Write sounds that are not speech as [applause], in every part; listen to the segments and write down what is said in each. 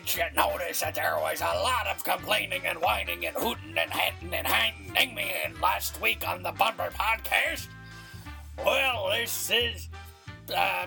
Did you notice that there was a lot of complaining and whining and hooting and hitting and hanging me in last week on the Bumper podcast? Well, this is uh,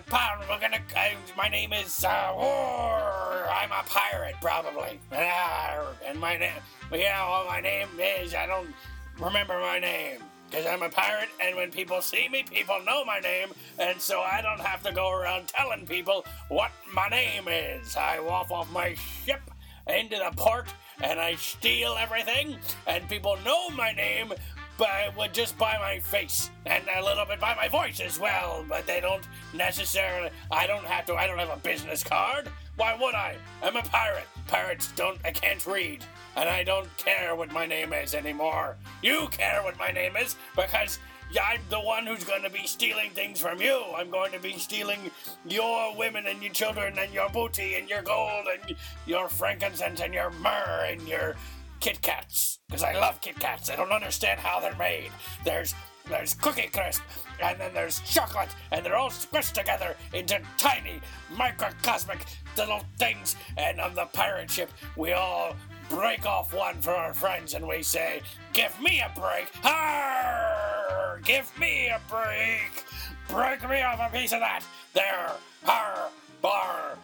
we're gonna. Uh, my name is uh, War. I'm a pirate, probably. Uh, and my name, yeah, well, my name is. I don't remember my name because I'm a pirate, and when people see me, people know my name, and so I don't have to go around telling people what my name is. I walk off my ship into the port, and I steal everything, and people know my name by just by my face and a little bit by my voice as well. But they don't necessarily. I don't have to. I don't have a business card. Why would I? I'm a pirate. Pirates don't. I can't read, and I don't care what my name is anymore. You care what my name is because. I'm the one who's going to be stealing things from you. I'm going to be stealing your women and your children and your booty and your gold and your frankincense and your myrrh and your Kit Kats because I love Kit Kats. I don't understand how they're made. There's there's Cookie Crisp, and then there's chocolate, and they're all squished together into tiny, microcosmic little things. And on the pirate ship, we all break off one for our friends, and we say, "Give me a break! Arr! Give me a break! Break me off a piece of that! There! Har! Bar!"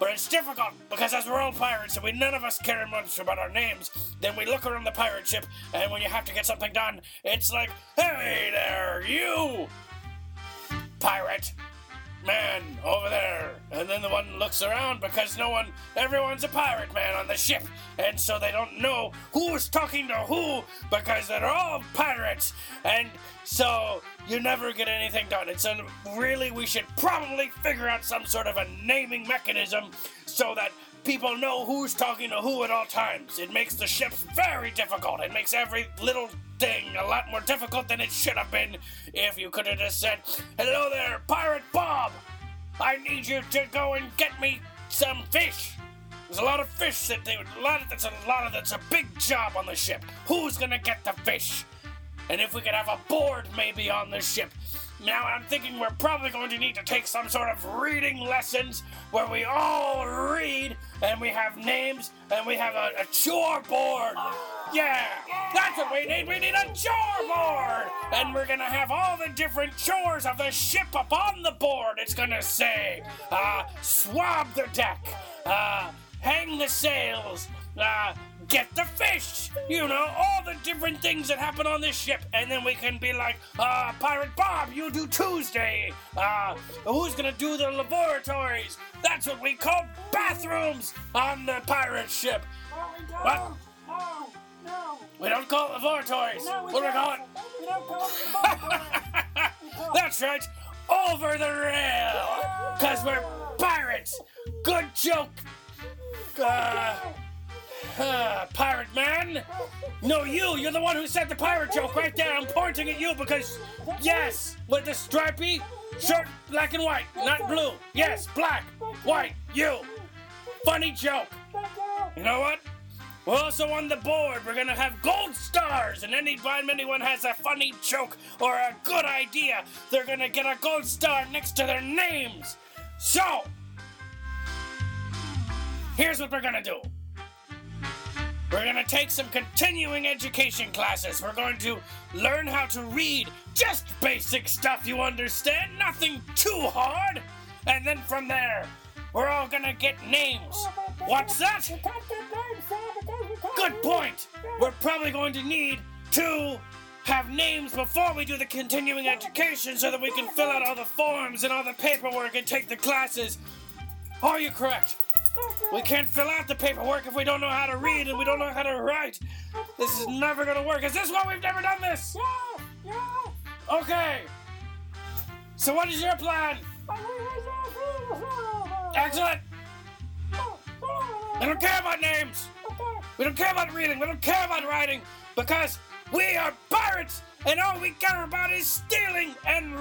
But it's difficult because as we're all pirates and we none of us care much about our names, then we look around the pirate ship and when you have to get something done, it's like, hey there, you pirate man over there. And then the one looks around because no one, everyone's a pirate man on the ship. And so they don't know who's talking to who because they're all pirates. And so you never get anything done. So really, we should probably figure out some sort of a naming mechanism so that people know who's talking to who at all times. It makes the ships very difficult. It makes every little thing a lot more difficult than it should have been if you could have just said, Hello there, Pirate Bob! I need you to go and get me some fish. There's a lot of fish that they a lot of that's a lot of that's a big job on the ship. Who's gonna get the fish? And if we could have a board maybe on the ship. Now I'm thinking we're probably going to need to take some sort of reading lessons where we all read and we have names and we have a, a chore board. Yeah, that's what we need. We need a chore board. And we're gonna have all the different chores of the ship up on the board. It's gonna say, uh, swab the deck, uh, hang the sails, uh, get the fish. You know, all the different things that happen on this ship. And then we can be like, uh, Pirate Bob, you do Tuesday. Uh, who's gonna do the laboratories? That's what we call bathrooms on the pirate ship. What? No, no, We don't call it laboratories. no. we what do we don't. call it? [laughs] We don't call it laboratory. That's right. Over the rail. Because we're pirates. Good joke. Uh, uh, pirate man. No, you. You're the one who said the pirate joke right there. I'm pointing at you because, yes, with the stripy shirt, black and white, not blue. Yes, black, white, you. Funny joke. You know what? We're also on the board. We're gonna have gold stars, and anytime anyone has a funny joke or a good idea, they're gonna get a gold star next to their names. So, here's what we're gonna do. We're gonna take some continuing education classes. We're going to learn how to read just basic stuff you understand, nothing too hard. And then from there, we're all gonna get names. What's that? Good point. We're probably going to need to have names before we do the continuing education so that we can fill out all the forms and all the paperwork and take the classes. Are you correct? We can't fill out the paperwork if we don't know how to read and we don't know how to write. This is never gonna work. Is this why we've never done this? Yes, yes. Okay. So what is your plan? Excellent. I don't care about names. We don't care about reading. We don't care about writing because we are pirates, and all we care about is stealing and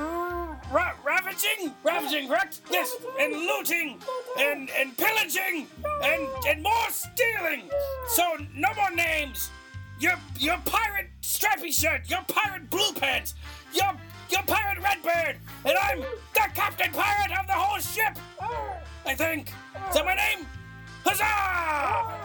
ra- ravaging, ravaging, correct? Yes, and looting and and pillaging and and more stealing. So no more names. You're you're pirate stripy shirt. You're pirate blue pants. You're you're pirate redbird, and I'm the captain pirate of the whole ship. I think. Is that my name? Huzzah!